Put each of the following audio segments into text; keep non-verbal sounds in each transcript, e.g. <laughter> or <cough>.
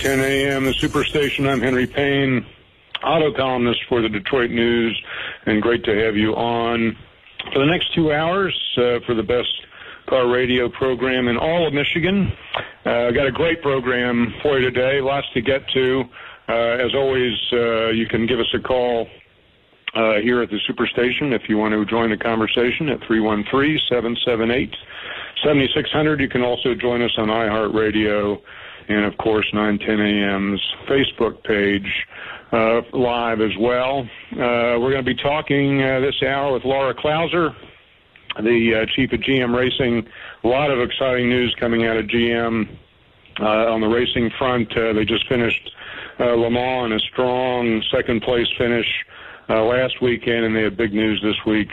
You're on 910 AM, the Superstation. I'm Henry Payne, auto columnist for the Detroit News, and great to have you on for the next two hours uh, for the best car radio program in all of Michigan. Uh, got a great program for you today, lots to get to. Uh, as always, uh, you can give us a call uh, here at the Superstation if you want to join the conversation at 313 778 7600. You can also join us on iHeartRadio and, of course, 910 AM's Facebook page uh, live as well. Uh, we're going to be talking uh, this hour with Laura Klauser, the uh, chief of GM Racing. A lot of exciting news coming out of GM uh, on the racing front. Uh, they just finished Le Mans in a strong second place finish last weekend, and they have big news this week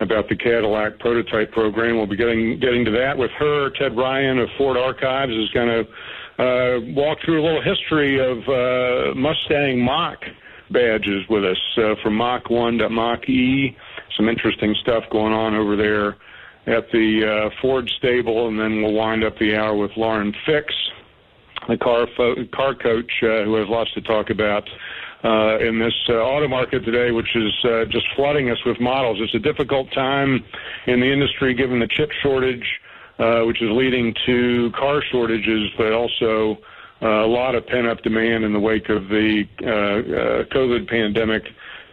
about the Cadillac prototype program. We'll be getting getting to that with her. Ted Ryan of Ford Archives is going to uh, walk through a little history of uh, Mustang Mach badges with us uh, from Mach 1 to Mach E. Some interesting stuff going on over there at the uh, Ford stable, and then we'll wind up the hour with Lauren Fix, the car fo- car coach, who has lots to talk about uh, in this uh, auto market today, which is uh, just flooding us with models. It's a difficult time in the industry given the chip shortage, uh, which is leading to car shortages, but also uh, a lot of pent up demand in the wake of the uh, uh, COVID pandemic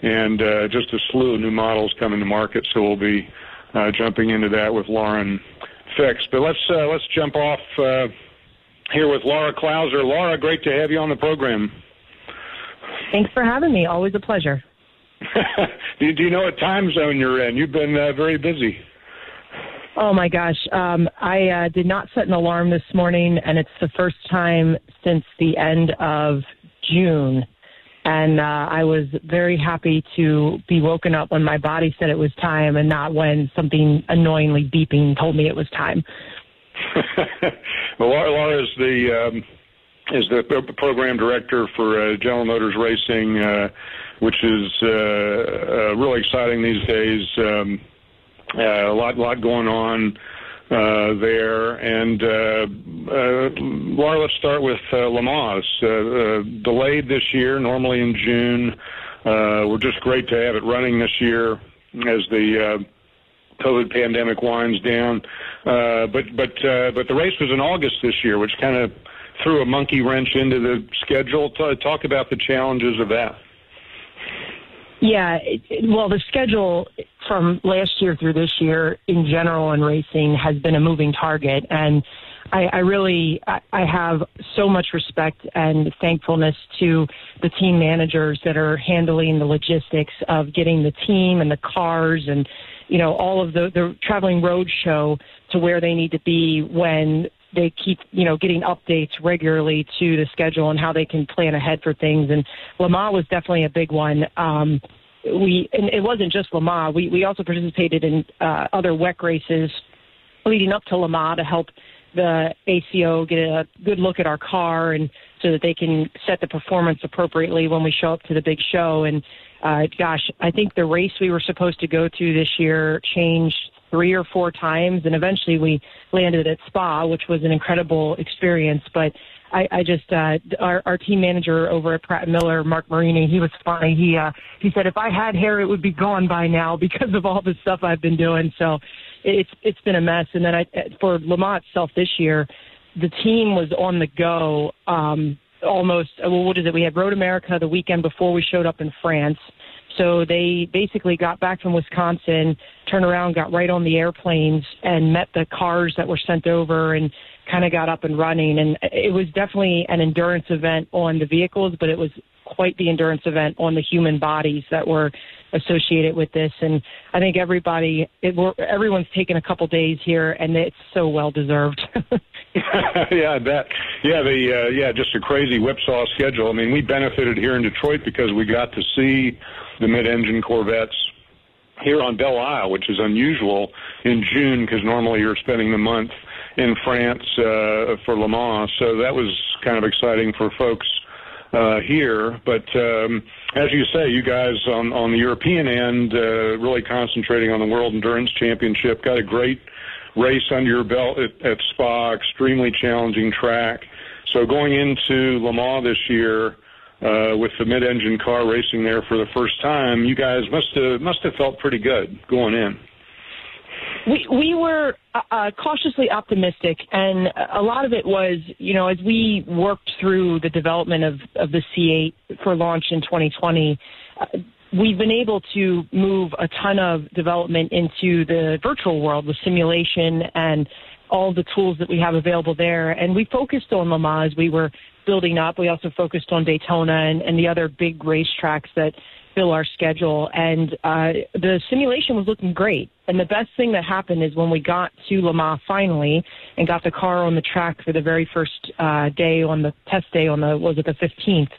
and uh, just a slew of new models coming to market. So we'll be uh, jumping into that with Lauren Fix. But let's uh, let's jump off uh, here with Laura Klauser. Laura, great to have you on the program. Thanks for having me. Always a pleasure. <laughs> do, do you know what time zone you're in? You've been uh, very busy. Oh my gosh. Um, I uh, did not set an alarm this morning, and it's the first time since the end of June. And uh, I was very happy to be woken up when my body said it was time and not when something annoyingly beeping told me it was time. <laughs> well, Laura, is the um, is the program director for uh, General Motors Racing, uh, which is uh, uh, really exciting these days. Um, a lot, lot going on uh, there. And uh, uh, Laura, let's start with uh, Uh, uh, delayed this year, normally in June. Uh, we're just great to have it running this year as the uh, COVID pandemic winds down. Uh, but but uh, but the race was in August this year, which kind of threw a monkey wrench into the schedule. T- talk about the challenges of that. Yeah, well, the schedule from last year through this year in general in racing has been a moving target, and I, I really I, I have so much respect and thankfulness to the team managers that are handling the logistics of getting the team and the cars and you know all of the the traveling road show to where they need to be when they keep you know getting updates regularly to the schedule and how they can plan ahead for things. And Le Mans was definitely a big one. Um we and it wasn't just Le Mans we we also participated in uh other WEC races leading up to Le Mans to help the ACO get a good look at our car and so that they can set the performance appropriately when we show up to the big show. And uh gosh I think the race we were supposed to go to this year changed three or four times, and eventually we landed at Spa, which was an incredible experience. But I, I just uh, our, our team manager over at Pratt Miller, Mark Marini, he was funny. He uh, he said if I had hair, it would be gone by now <laughs> because of all the stuff I've been doing. So it's it's been a mess. And then I for Le Mans itself this year, the team was on the go. Um, almost well what is it we had road america the weekend before we showed up in france so they basically got back from Wisconsin, turned around, got right on the airplanes, and met the cars that were sent over and kind of got up and running. And it was definitely an endurance event on the vehicles, but it was quite the endurance event on the human bodies that were associated with this. And I think everybody, it, everyone's taken a couple days here, and it's so well deserved. <laughs> <laughs> yeah, that. Yeah, the uh, yeah, just a crazy whipsaw schedule. I mean, we benefited here in Detroit because we got to see the mid-engine Corvettes here on Belle Isle, which is unusual in June because normally you're spending the month in France uh, for Le Mans. So that was kind of exciting for folks uh, here. But um, as you say, you guys on on the European end uh, really concentrating on the World Endurance Championship. Got a great race under your belt at, at Spa, extremely challenging track. So going into Le Mans this year uh, with the mid-engine car racing there for the first time, you guys must have must have felt pretty good going in. We we were uh, uh, cautiously optimistic, and a lot of it was, you know, as we worked through the development of of the C8 for launch in 2020. Uh, we've been able to move a ton of development into the virtual world with simulation and all the tools that we have available there. And we focused on Le Mans. We were building up. We also focused on Daytona and, and the other big racetracks that fill our schedule. And uh, the simulation was looking great. And the best thing that happened is when we got to Le Mans finally and got the car on the track for the very first uh, day on the test day on the was it the 15th.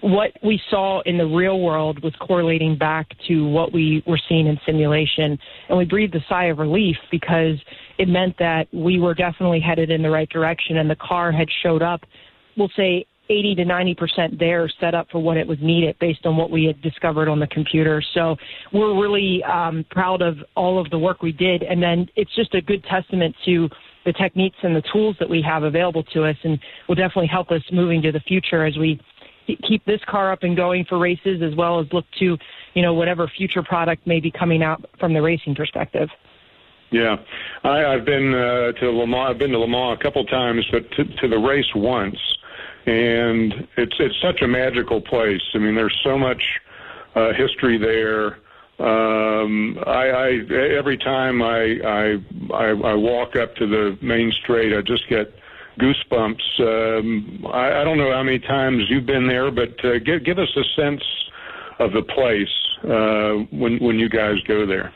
What we saw in the real world was correlating back to what we were seeing in simulation, and we breathed a sigh of relief because it meant that we were definitely headed in the right direction, and the car had showed up we'll say 80 to 90 percent there set up for what it was needed based on what we had discovered on the computer. So we're really um, proud of all of the work we did, and then it's just a good testament to the techniques and the tools that we have available to us, and will definitely help us moving to the future as we keep this car up and going for races, as well as look to you know whatever future product may be coming out from the racing perspective. Yeah, I, I've been uh, to Le Mans. I've been to Le Mans a couple times, but to, to the race once and it's it's such a magical place. I mean, there's so much uh, history there. Um, I, I every time I, I I I walk up to the main street, I just get goosebumps. Um, I, I don't know how many times you've been there, but uh, give give us a sense of the place uh, when when you guys go there.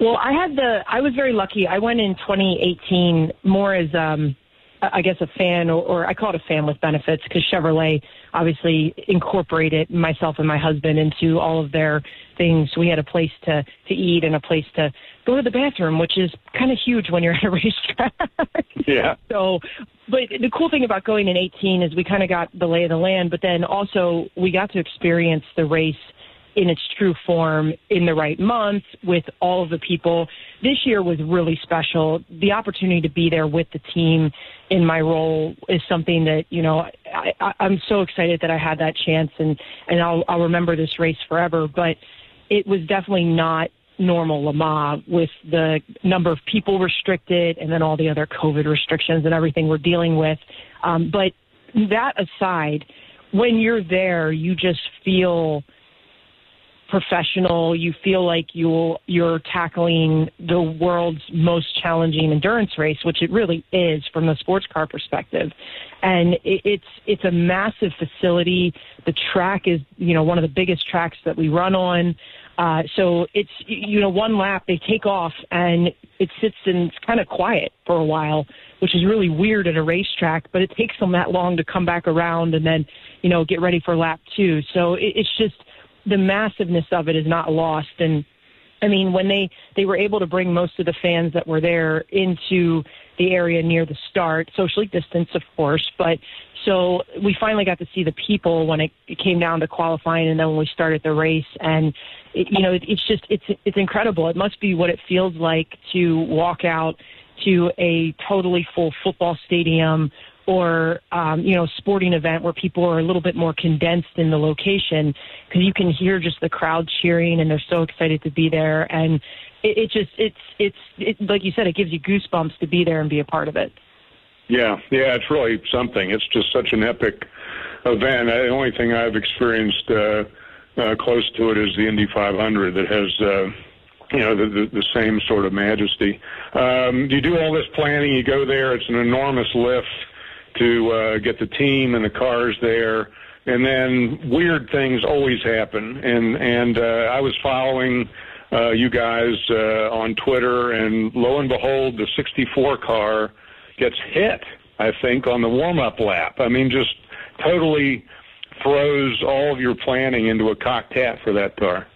Well, I had the I was very lucky. I went in 2018 more as um I guess a fan, or, or I call it a fan with benefits, because Chevrolet obviously incorporated myself and my husband into all of their things. We had a place to to eat and a place to go to the bathroom, which is kind of huge when you're at a <laughs> racetrack. Yeah. so, but the cool thing about going in 18 is we kind of got the lay of the land, but then also we got to experience the race in its true form in the right month with all of the people. This year was really special. The opportunity to be there with the team in my role is something that, you know, I, I'm so excited that I had that chance and, and I'll, I'll remember this race forever. But it was definitely not normal Le Mans with the number of people restricted and then all the other COVID restrictions and everything we're dealing with. Um, but that aside, when you're there, you just feel – professional. You feel like you you're tackling the world's most challenging endurance race, which it really is from the sports car perspective. And it, it's it's a massive facility. The track is you know one of the biggest tracks that we run on. Uh, so it's you know one lap they take off and it sits and it's kind of quiet for a while, which is really weird at a racetrack. But it takes them that long to come back around and then you know get ready for lap two. So it, it's just the massiveness of it is not lost. And I mean, when they they were able to bring most of the fans that were there into the area near the start, socially distanced, of course, but so we finally got to see the people when it, it came down to qualifying, and then when we started the race, and it, you know, it, it's just it's it's incredible. It must be what it feels like to walk out to a totally full football stadium or um, you know sporting event where people are a little bit more condensed in the location because you can hear just the crowd cheering and they're so excited to be there. And it, it just it's it's it, like you said it gives you goosebumps to be there and be a part of it. Yeah. Yeah it's really something. It's just such an epic event. The only thing i've experienced uh, uh, close to it is the indy 500 that has uh, you know the, the the same sort of majesty. Um you do all this planning? You go there it's an enormous lift to uh, get the team and the cars there and then weird things always happen. And and uh, I was following uh, you guys uh, on Twitter, and lo and behold, the 64 car gets hit. I think on the warm-up lap. I mean, just totally throws all of your planning into a cocked hat for that car.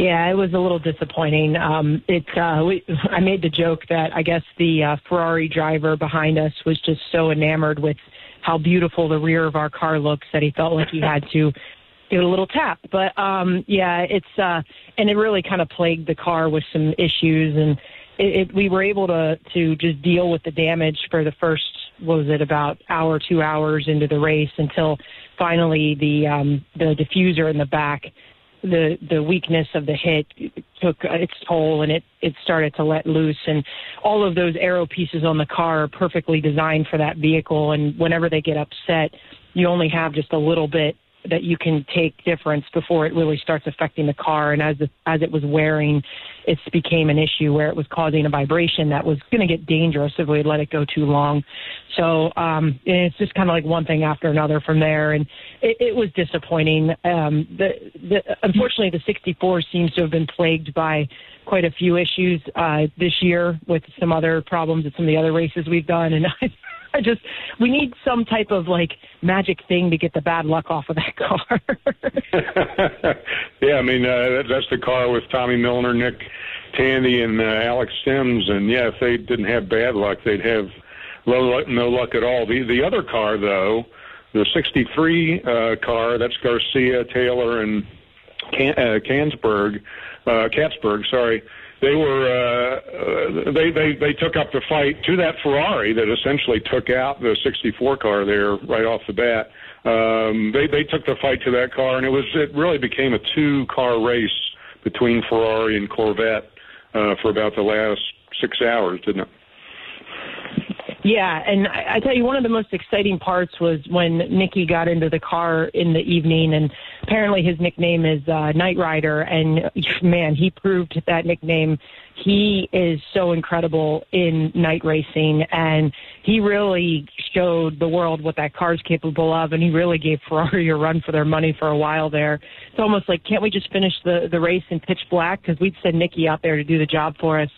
Yeah, it was a little disappointing. Um, it, uh, we, I made the joke that I guess the uh, Ferrari driver behind us was just so enamored with how beautiful the rear of our car looks that he felt like he had to give it a little tap. But um, yeah, it's uh, and it really kind of plagued the car with some issues, and it, it, we were able to to just deal with the damage for the first what was it about hour two hours into the race until finally the um, the diffuser in the back the the weakness of the hit took its toll and it it started to let loose. And all of those arrow pieces on the car are perfectly designed for that vehicle. And whenever they get upset you only have just a little bit that you can take difference before it really starts affecting the car. And as the, as it was wearing, it became an issue where it was causing a vibration that was going to get dangerous if we let it go too long. So um, it's just kind of like one thing after another from there, and it, it was disappointing. Um, the, the, unfortunately, the 64 seems to have been plagued by quite a few issues uh, this year with some other problems at some of the other races we've done, and <laughs> I <laughs> I just we need some type of like magic thing to get the bad luck off of that <laughs> car. <laughs> yeah, I mean uh, that's the car with Tommy Milner, Nick Tandy, and uh, Alex Sims, and yeah, if they didn't have bad luck, they'd have low luck, no luck at all. The the other car though, the '63 uh, car, that's Garcia, Taylor, and Can- uh, Cansberg, uh, Catsburg, sorry they were uh, uh, they they they took up the fight to that Ferrari that essentially took out the 64 car there right off the bat. Um, they they took the fight to that car, and it was it really became a two car race between Ferrari and Corvette uh, for about the last six hours, didn't it? Yeah, and I, I tell you, one of the most exciting parts was when Nicky got into the car in the evening, and apparently his nickname is uh, Night Rider, and man, he proved that nickname. He is so incredible in night racing, and he really showed the world what that car's capable of, and he really gave <laughs> Ferrari a run for their money for a while there. It's almost like, can't we just finish the the race in pitch black? Because we'd send Nicky out there to do the job for us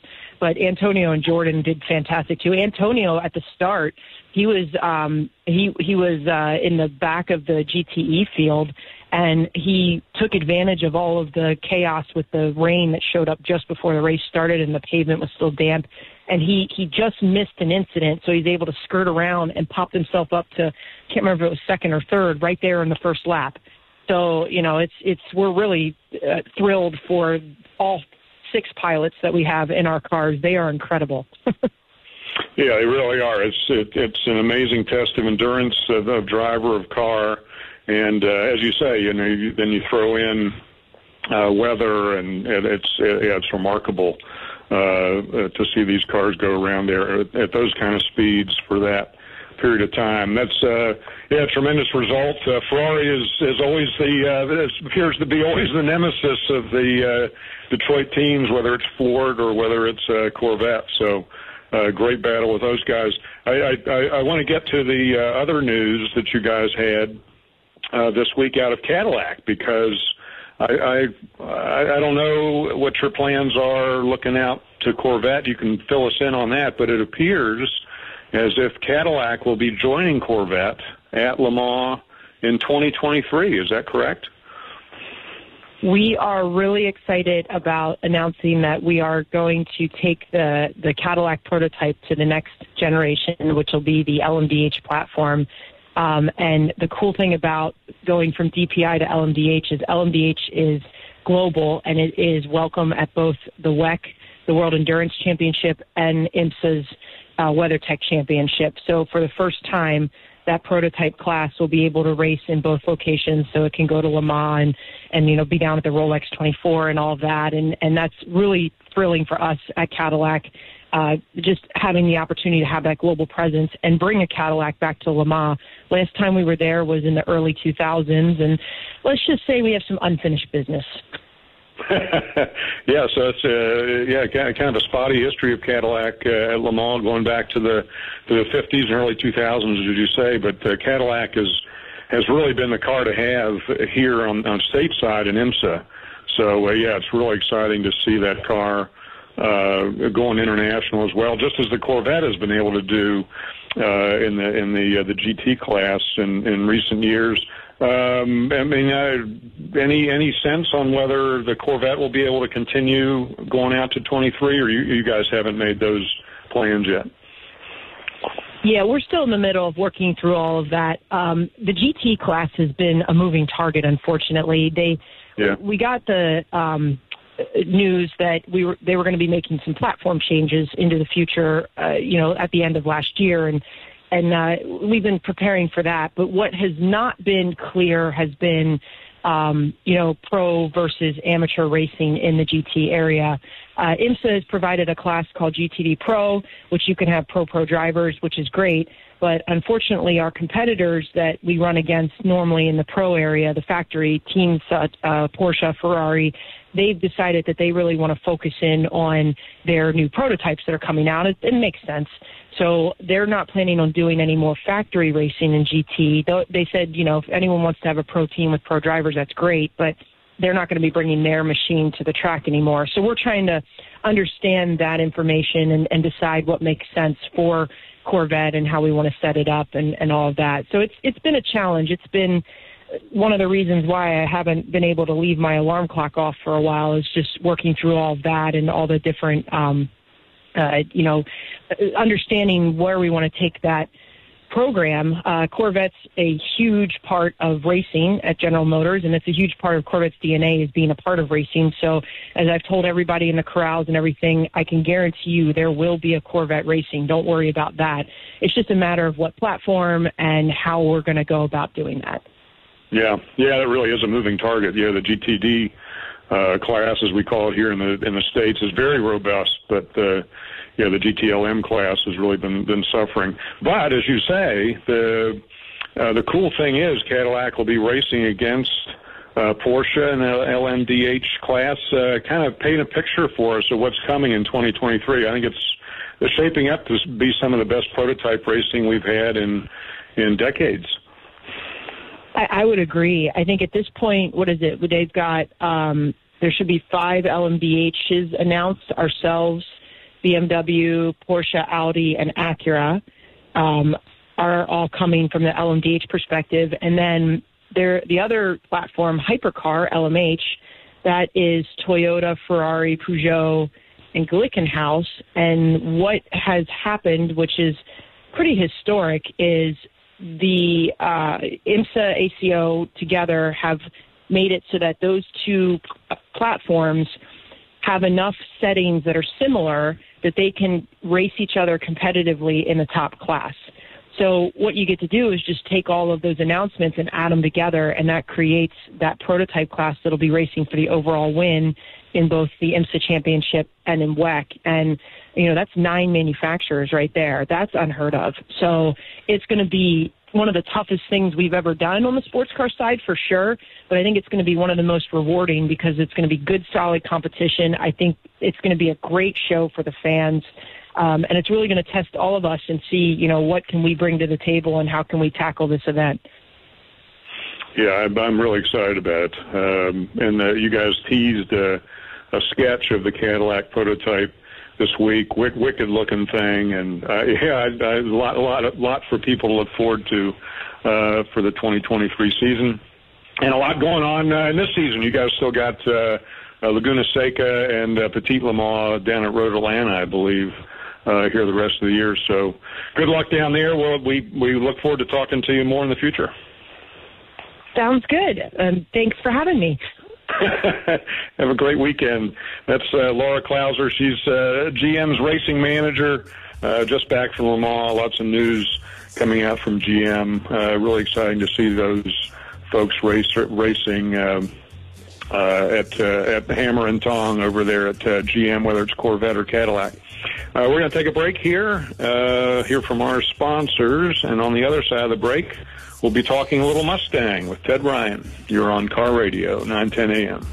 but Antonio and Jordan did fantastic too. Antonio at the start, he was um, he he was uh, in the back of the GTE field, and he took advantage of all of the chaos with the rain that showed up just before the race started, and the pavement was still damp. And he he just missed an incident, so he's able to skirt around and popped himself up to can't remember if it was second or third, right there in the first lap. So you know, it's it's we're really uh, thrilled for all six pilots that we have in our cars. They are incredible. <laughs> yeah, they really are. It's it, it's an amazing test of endurance of, of driver of car, and uh, as you say, you know, you, then you throw in uh, weather, and it, it's it, yeah, it's remarkable uh, to see these cars go around there at, at those kind of speeds for that period of time. That's uh, yeah, tremendous result. Uh, Ferrari is is always the uh, appears to be always the nemesis of the uh, Detroit teams, whether it's Ford or whether it's uh, Corvette. So. Uh, great battle with those guys. I, I, I want to get to the uh, other news that you guys had uh, this week out of Cadillac because I, I I don't know what your plans are looking out to Corvette. You can fill us in on that, but it appears as if Cadillac will be joining Corvette at Le Mans in 2023. Is that correct? We are really excited about announcing that we are going to take the, the Cadillac prototype to the next generation, which will be the LMDH platform. Um, and the cool thing about going from DPI to LMDH is LMDH is global and it is welcome at both the WEC, the World Endurance Championship, and IMSA's uh, WeatherTech Championship. So for the first time, that prototype class will be able to race in both locations, so it can go to Le Mans and, and you know be down at the Rolex 24 and all of that, and and that's really thrilling for us at Cadillac. Uh, just having the opportunity to have that global presence and bring a Cadillac back to Le Mans. Last time we were there was in the early 2000s, and let's just say we have some unfinished business. Yeah, so it's uh, yeah kind of a spotty history of Cadillac uh, at Le Mans going back to the to the 50s and early 2000s, as you say. But uh, Cadillac is has really been the car to have here on, on stateside in IMSA. So uh, yeah, it's really exciting to see that car uh, going international as well, just as the Corvette has been able to do uh, in the in the uh, the GT class in, in recent years. Um, I mean, uh, any any sense on whether the Corvette will be able to continue going out to 23, or you, you guys haven't made those plans yet? Yeah, we're still in the middle of working through all of that. Um, the GT class has been a moving target, unfortunately. They, yeah. we got the um, news that we were they were going to be making some platform changes into the future, uh, you know, at the end of last year, and and uh, we've been preparing for that. But what has not been clear has been, um, you know, pro versus amateur racing in the GT area. Uh, IMSA has provided a class called GTD Pro, which you can have pro pro drivers, which is great. But unfortunately, our competitors that we run against normally in the pro area, the factory teams, uh, uh, Porsche, Ferrari, they've decided that they really want to focus in on their new prototypes that are coming out. It, it makes sense. So they're not planning on doing any more factory racing in GT. They said, you know, if anyone wants to have a pro team with pro drivers, that's great, but they're not going to be bringing their machine to the track anymore. So we're trying to understand that information and, and decide what makes sense for Corvette and how we want to set it up and, and all of that. So it's it's been a challenge. It's been one of the reasons why I haven't been able to leave my alarm clock off for a while is just working through all of that and all the different um, uh, you know understanding where we want to take that program. Uh, Corvette's a huge part of racing at General Motors, and it's a huge part of Corvette's DNA is being a part of racing. So, as I've told everybody in the corrals and everything, I can guarantee you there will be a Corvette racing. Don't worry about that. It's just a matter of what platform and how we're going to go about doing that. Yeah, yeah, that really is a moving target. Yeah, the GTD uh, class, as we call it here in the in the states, is very robust, but uh, yeah, the GTLM class has really been been suffering. But as you say, the uh, the cool thing is Cadillac will be racing against uh, Porsche in the LMDH class. Uh, kind of paint a picture for us of what's coming in 2023. I think it's shaping up to be some of the best prototype racing we've had in in decades. I, I would agree. I think at this point, what is it? They've got um, there should be five LMDHs announced ourselves BMW, Porsche, Audi, and Acura um, are all coming from the LMDH perspective. And then there, the other platform, Hypercar, LMH, that is Toyota, Ferrari, Peugeot, and Glickenhaus. And what has happened, which is pretty historic, is the uh, IMSA ACO together have made it so that those two platforms have enough settings that are similar that they can race each other competitively in the top class. So what you get to do is just take all of those announcements and add them together, and that creates that prototype class that'll be racing for the overall win in both the IMSA championship and in WEC. And, you know, that's nine manufacturers right there. That's unheard of. So it's going to be one of the toughest things we've ever done on the sports car side for sure. But I think it's going to be one of the most rewarding because it's going to be good, solid competition. I think it's going to be a great show for the fans. Um, and it's really going to test all of us and see, you know, what can we bring to the table and how can we tackle this event. Yeah, I'm, I'm really excited about it. Um, and uh, you guys teased uh, a sketch of the Cadillac prototype this week. Wick, wicked looking thing, and uh, <laughs> yeah, I, I, a lot, a lot, a lot for people to look forward to uh, for the 2023 season, and a lot going on uh, in this season. You guys still got uh, uh, Laguna Seca and uh, Petit Le Mans down at Road Atlanta, I believe. Uh, here the rest of the year. So, good luck down there. Well, we we look forward to talking to you more in the future. Sounds good. Um, thanks for having me. <laughs> Have a great weekend. That's uh, Laura Klauser. She's uh, GM's racing manager, uh, just back from Le Mans. Lots of news coming out from GM. Uh, really exciting to see those folks race, racing um, uh, at uh, at Hammer and Tong over there at uh, GM, whether it's Corvette or Cadillac. Uh, we're going to take a break here, uh, hear from our sponsors, and on the other side of the break, We'll be talking a little Mustang with Ted Ryan. You're on Car Radio, 910 a.m.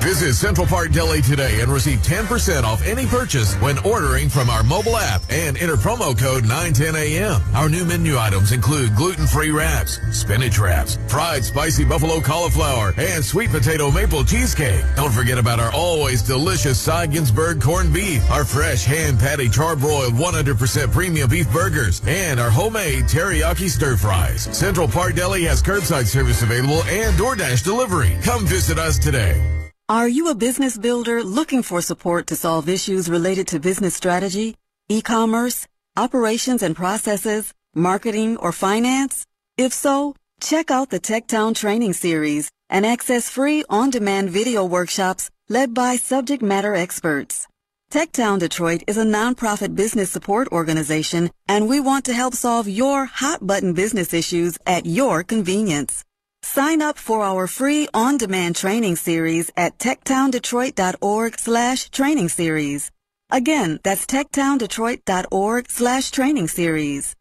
Visit Central Park Deli today and receive 10% off any purchase when ordering from our mobile app and enter promo code 910AM. Our new menu items include gluten-free wraps, spinach wraps, fried spicy buffalo cauliflower, and sweet potato maple cheesecake. Don't forget about our always delicious Sy Ginsberg corned beef, our fresh hand patty charbroiled 100% premium beef burgers, and our homemade teriyaki stir fries. Central Park Deli has curbside service available and DoorDash delivery. Come visit us today. Are you a business builder looking for support to solve issues related to business strategy, e-commerce, operations and processes, marketing, or finance? If so, check out the TechTown Training Series and access free on-demand video workshops led by subject matter experts. TechTown Detroit is a nonprofit business support organization, and we want to help solve your hot-button business issues at your convenience. Sign up for our free on-demand training series at techtowndetroit.org slash training series. Again, that's techtowndetroit.org slash training series.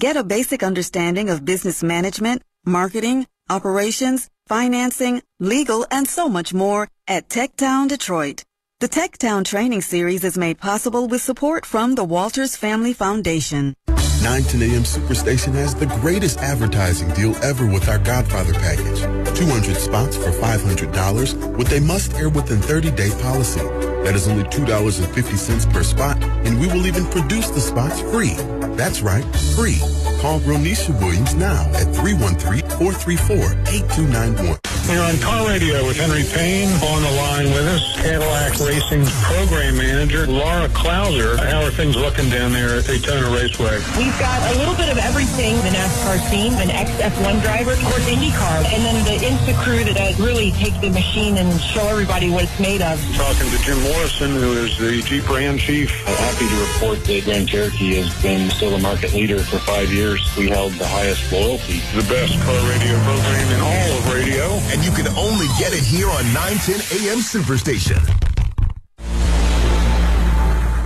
Get a basic understanding of business management, marketing, operations, financing, legal, and so much more at Techtown Detroit. The Techtown Training Series is made possible with support from the Walters Family Foundation. 910 AM Superstation has the greatest advertising deal ever with our Godfather package. 200 spots for $500 with a must air within 30 day policy. That is only $2.50 per spot, and we will even produce the spots free. That's right, free. Call Ronisha Williams now at 313-434-8291. You're on Car Radio with Henry Payne. On the line with us, Cadillac Racing's program manager, Laura Klauser. How are things looking down there at Daytona Raceway? We've got a little bit of everything. The NASCAR scene, an XF1 driver, of course IndyCar, and then the IMSA crew that uh, really take the machine and show everybody what it's made of. Talking to Jim Morrison, who is the Jeep brand chief. I'm happy to report that Grand Cherokee has been still a market leader for five years. We held the highest loyalty. The best car radio program in all of radio. And you can only get it here on 910 AM Superstation.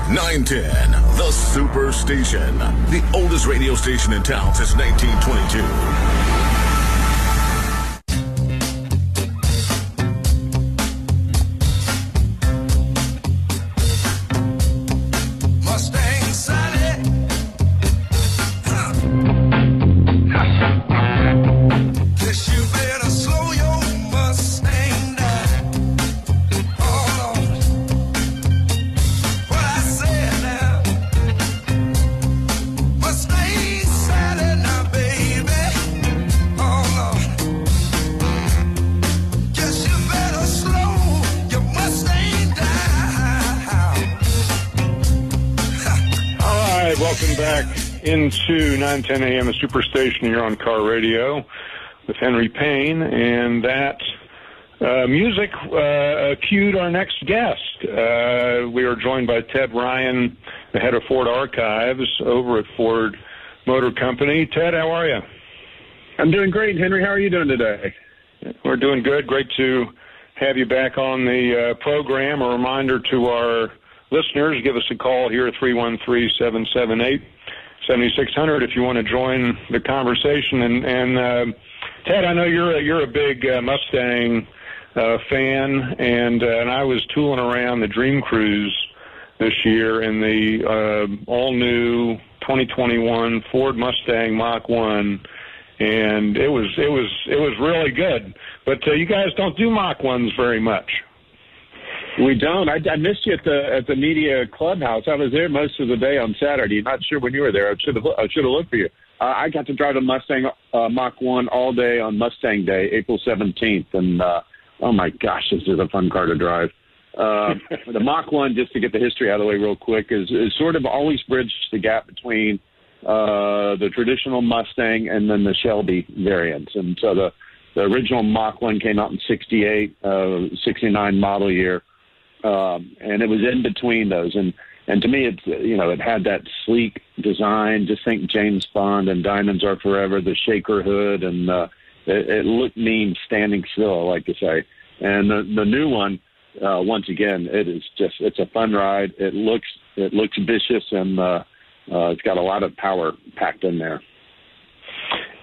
910, the Superstation. The oldest radio station in town since 1922. Into 910 AM, a superstation here on Car Radio with Henry Payne, and that uh, music uh, cued our next guest. Uh, we are joined by Ted Ryan, the head of Ford Archives over at Ford Motor Company. Ted, how are you? I'm doing great, Henry. How are you doing today? We're doing good. Great to have you back on the uh, program. A reminder to our listeners, give us a call here at 313-778-7600 if you want to join the conversation. And, and uh, Ted, I know you're a, you're a big uh, Mustang uh, fan, and, uh, and I was tooling around the Dream Cruise this year in the uh, all-new 2021 Ford Mustang Mach 1 and it was it was it was really good. But uh, you guys don't do Mach ones very much. We don't. I, I missed you at the at the media clubhouse. I was there most of the day on Saturday. Not sure when you were there. I should have I should have looked for you. Uh, I got to drive a Mustang uh, Mach One all day on Mustang Day, April seventeenth, and uh, oh my gosh, this is a fun car to drive. Uh, <laughs> the Mach One, just to get the history out of the way real quick, is, is sort of always bridged the gap between uh, the traditional Mustang and then the Shelby variants. And so the the original Mach One came out in '68, uh, '69 model year um, and it was in between those. And and to me, it's you know it had that sleek design. Just think James Bond and Diamonds Are Forever, the shaker hood, and uh, it, it looked mean standing still, I like to say. And the the new one, uh, once again, it is just it's a fun ride. It looks it looks vicious and uh, uh, it's got a lot of power packed in there.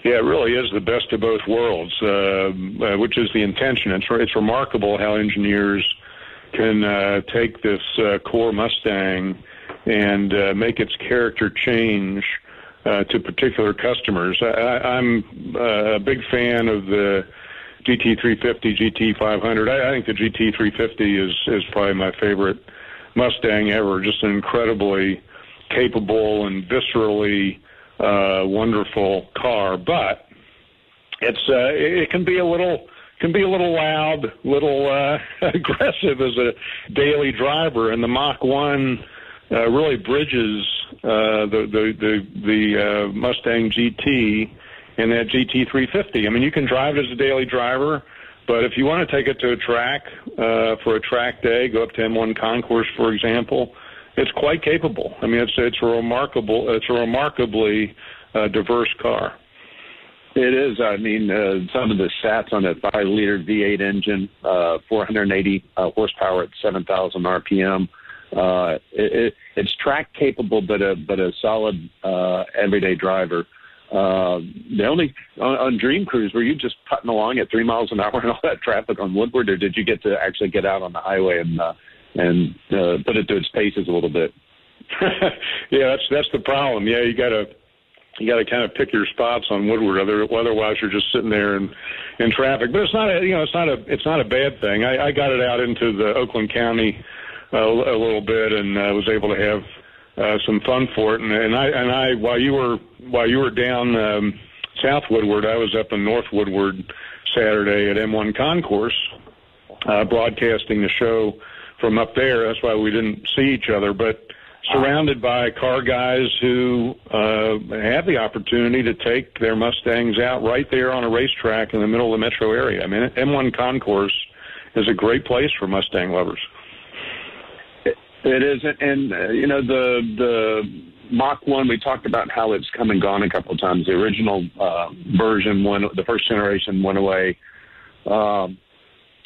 Yeah, it really is the best of both worlds, uh, which is the intention. It's it's remarkable how engineers can uh, take this uh, core Mustang and uh, make its character change uh, to particular customers. I, I'm uh, a big fan of the GT350, GT500. I, I think the GT350 is is probably my favorite Mustang ever. Just an incredibly capable and viscerally uh, wonderful car, but it's uh, it can be a little can be a little loud, little uh, <laughs> aggressive as a daily driver, and the Mach One uh, really bridges uh, the the the, the uh, Mustang GT and that GT350. I mean, you can drive it as a daily driver, but if you want to take it to a track uh, for a track day, go up to M1 Concourse, for example, it's quite capable. I mean, it's it's a remarkable, it's a remarkably uh, diverse car. It is. I mean, uh, some of the stats on a five-liter V8 engine, uh, 480 uh, horsepower at 7,000 RPM. Uh, it, it, it's track capable, but a but a solid uh, everyday driver. Uh, the only on, on Dream Cruise were you just putting along at three miles an hour and <laughs> all that traffic on Woodward, or did you get to actually get out on the highway and uh, and uh, put it to its paces a little bit? <laughs> yeah, that's that's the problem. Yeah, you got to you got to kind of pick your spots on Woodward. Other, otherwise, you're just sitting there in in traffic. But it's not a you know it's not a it's not a bad thing. I, I got it out into the Oakland County uh, a little bit and uh, was able to have uh, some fun for it. And, and I and I while you were while you were down um, South Woodward, I was up in North Woodward Saturday at M1 Concourse, uh, broadcasting the show from up there. That's why we didn't see each other, but surrounded by car guys who uh, have the opportunity to take their Mustangs out right there on a racetrack in the middle of the metro area. I mean, M1 Concourse is a great place for Mustang lovers. It is, and uh, you know the the Mach One. We talked about how it's come and gone a couple of times. The original uh, version, one, the first generation, went away, um,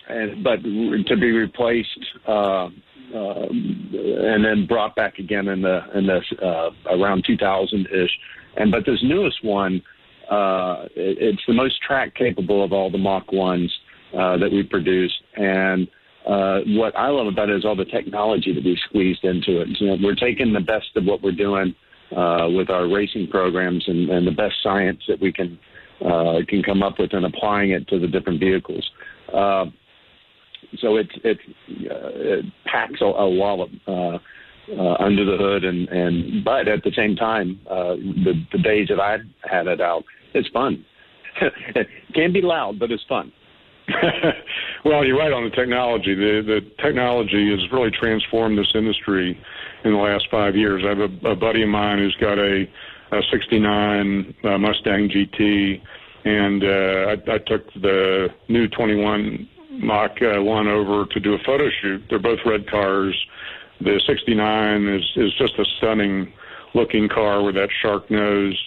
and but to be replaced uh, uh, and then brought back again in the in the uh, around 2000 ish. And but this newest one, uh, it, it's the most track capable of all the Mach ones uh, that we produce, and uh, what I love about it is all the technology that we squeezed into it. You know, we're taking the best of what we're doing uh, with our racing programs and, and the best science that we can uh, can come up with and applying it to the different vehicles. Uh, so it it, uh, it packs a, a wallop uh, uh, under the hood, and and but at the same time, uh, the the days that I had it out, it's fun. <laughs> it can be loud, but it's fun. <laughs> well, you're right on the technology. The the technology has really transformed this industry in the last five years. I have a, a buddy of mine who's got a, a '69 uh, Mustang GT, and uh, I, I took the new 21 Mach uh, 1 over to do a photo shoot. They're both red cars. The 69 is is just a stunning looking car with that shark nose,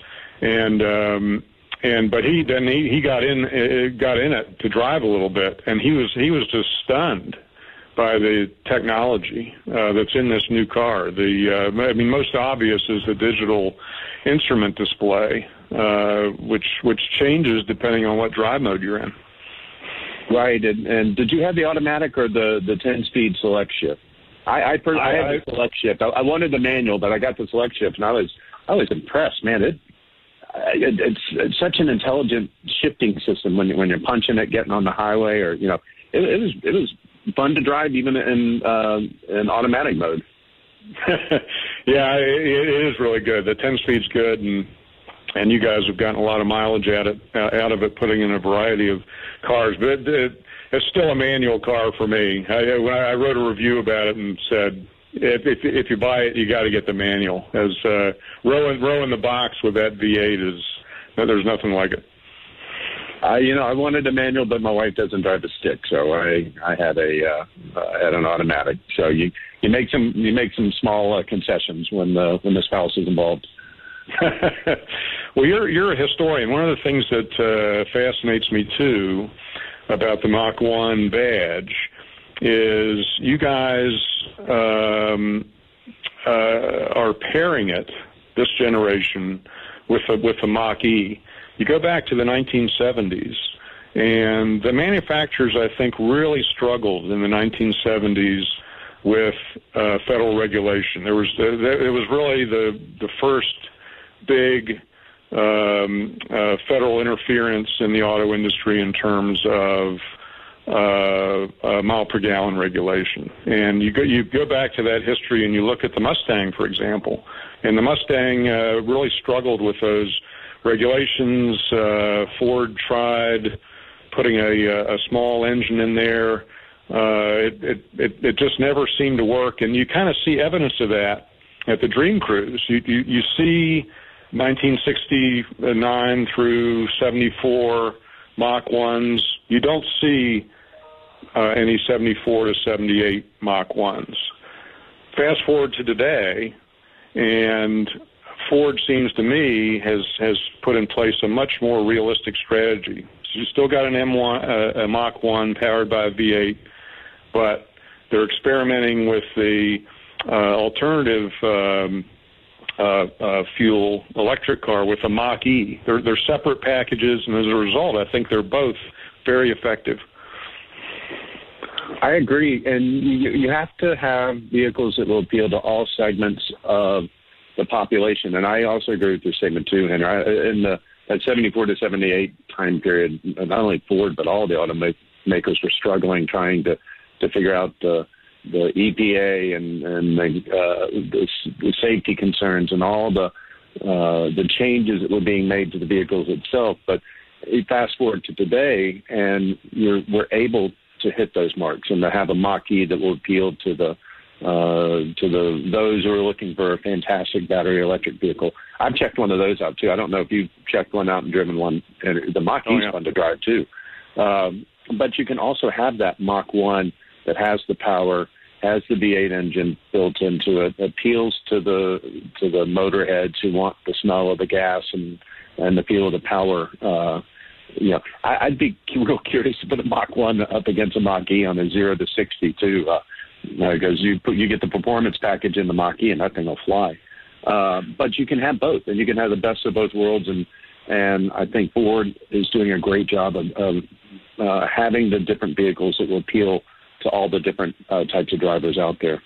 and um, and but he then he, he got in uh, got in it to drive a little bit, and he was he was just stunned by the technology uh, that's in this new car. The uh, I mean, most obvious is the digital instrument display, uh, which which changes depending on what drive mode you're in. Right, and, and did you have the automatic or the the ten speed select shift? I I, per- I, I had the select shift. I, I wanted the manual, but I got the select shift, and I was I was impressed, man. It it, it's, it's such an intelligent shifting system when when you're punching it, getting on the highway, or you know, it, it was it was fun to drive even in uh, in automatic mode. <laughs> <laughs> yeah, it, it is really good. The ten speed's good, and and you guys have gotten a lot of mileage out it uh, out of it, putting in a variety of cars. But it, it, it's still a manual car for me. I, I wrote a review about it and said if if, if you buy it, you got to get the manual. As uh, rowing rowing the box with that V8 is there's nothing like it. I, you know, I wanted a manual, but my wife doesn't drive a stick, so I I had a uh, uh, had an automatic. So you you make some you make some small uh, concessions when the when the spouse is involved. <laughs> well, you're you're a historian. One of the things that uh, fascinates me too about the Mach One badge is you guys um, uh, are pairing it this generation with the, with the Mach E. You go back to the 1970s, And the manufacturers, I think, really struggled in the 1970s with uh, federal regulation. There was it was really the the first big um, uh, federal interference in the auto industry in terms of uh, uh, mile per gallon regulation. And you go you go back to that history and you look at the Mustang, for example, and the Mustang uh, really struggled with those regulations. Uh, Ford tried putting a, a small engine in there. Uh, it, it, it, it just never seemed to work, and you kind of see evidence of that at the Dream Cruise. You, you, you see 1969 through 74 Mach 1s. You don't see uh, any 74 to 78 Mach 1s. Fast forward to today, and Ford seems to me has has put in place a much more realistic strategy. So you still got an M1, uh, a Mach 1 powered by a V8, but they're experimenting with the uh, alternative um, uh, uh, fuel electric car with a Mach E. They're, they're separate packages, and as a result, I think they're both very effective. I agree, and you, you have to have vehicles that will appeal to all segments of the population. And I also agree with your statement too, Henry. In the that 74 to 78 time period, not only Ford but all the automakers were struggling trying to to figure out the the EPA and and the, uh, the, the safety concerns and all the uh, the changes that were being made to the vehicles itself. But fast forward to today, and you're, we're able to hit those marks and to have a Mach-E that will appeal to the uh, to the those who are looking for a fantastic battery electric vehicle. I've checked one of those out too. I don't know if you've checked one out and driven one. And the Mach E is oh, yeah. fun to drive too. Um, but you can also have that Mach 1 that has the power, has the V8 engine built into it, appeals to the to the motorheads who want the smell of the gas and and the feel of the power. Uh, you know, I, I'd be <laughs> real curious to put a Mach 1 up against a Mach E on a zero to sixty too. Uh, because you put, you get the performance package in the Mach-E and that thing will fly. Uh, but you can have both, and you can have the best of both worlds. And and I think Ford is doing a great job of, of uh, having the different vehicles that will appeal to all the different uh, types of drivers out there.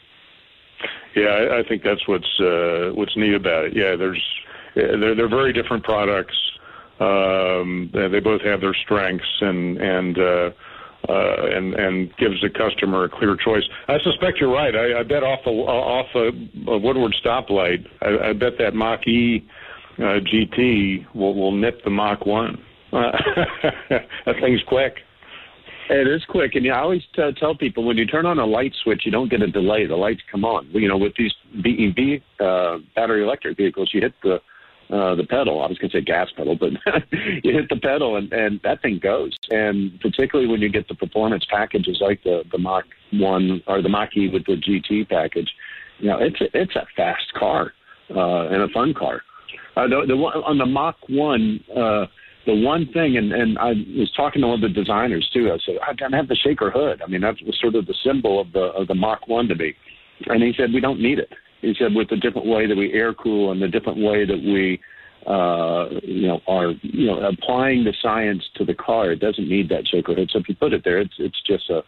Yeah, I, I think that's what's uh, what's neat about it. Yeah, there's they're they're very different products. Um, they both have their strengths, and and uh, uh, and and gives the customer a clear choice. I suspect you're right. I, I bet off a off a, a Woodward stoplight, I, I bet that Mach E uh, GT will will nip the Mach One. <laughs> that thing's quick. It is quick, and yeah, I always t- tell people when you turn on a light switch, you don't get a delay. The lights come on. You know, with these BEV uh, battery electric vehicles, you hit the uh, the pedal. I was going to say gas pedal, but <laughs> you hit the pedal and, and that thing goes. And particularly when you get the performance packages like the, the Mach 1 or the Mach E with the GT package, you know, it's a, it's a fast car uh, and a fun car. Uh, the, the one, on the Mach 1, uh, the one thing, and, and I was talking to one of the designers too. I said, I don't have the shaker hood. I mean, that was sort of the symbol of the of the Mach 1 to me. And he said, we don't need it he said with the different way that we air cool and the different way that we uh, you know are you know applying the science to the car, it doesn't need that shaker hood. So if you put it there, it's it's just a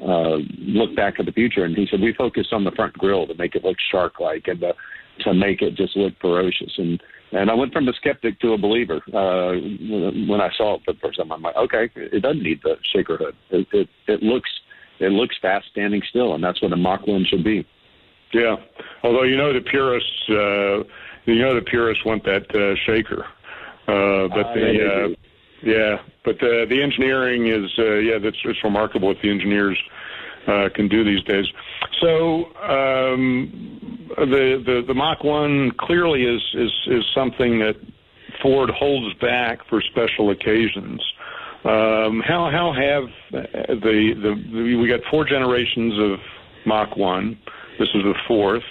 uh, look back at the future. And he said we focused on the front grill to make it look shark-like and to, to make it just look ferocious. And and I went from a skeptic to a believer uh, when I saw it for the first time. I'm like, okay, it doesn't need the shaker hood. It it, it looks it looks fast standing still, and that's what a Mach 1 should be. Yeah, although you know the purists, uh, you know the purists want that uh, shaker, uh, but uh, the uh, yeah, but the the engineering is uh, yeah, that's it's remarkable what the engineers uh, can do these days. So um, the the the Mach One clearly is is is something that Ford holds back for special occasions. Um, how how have the, the the we got four generations of Mach One. This is the fourth.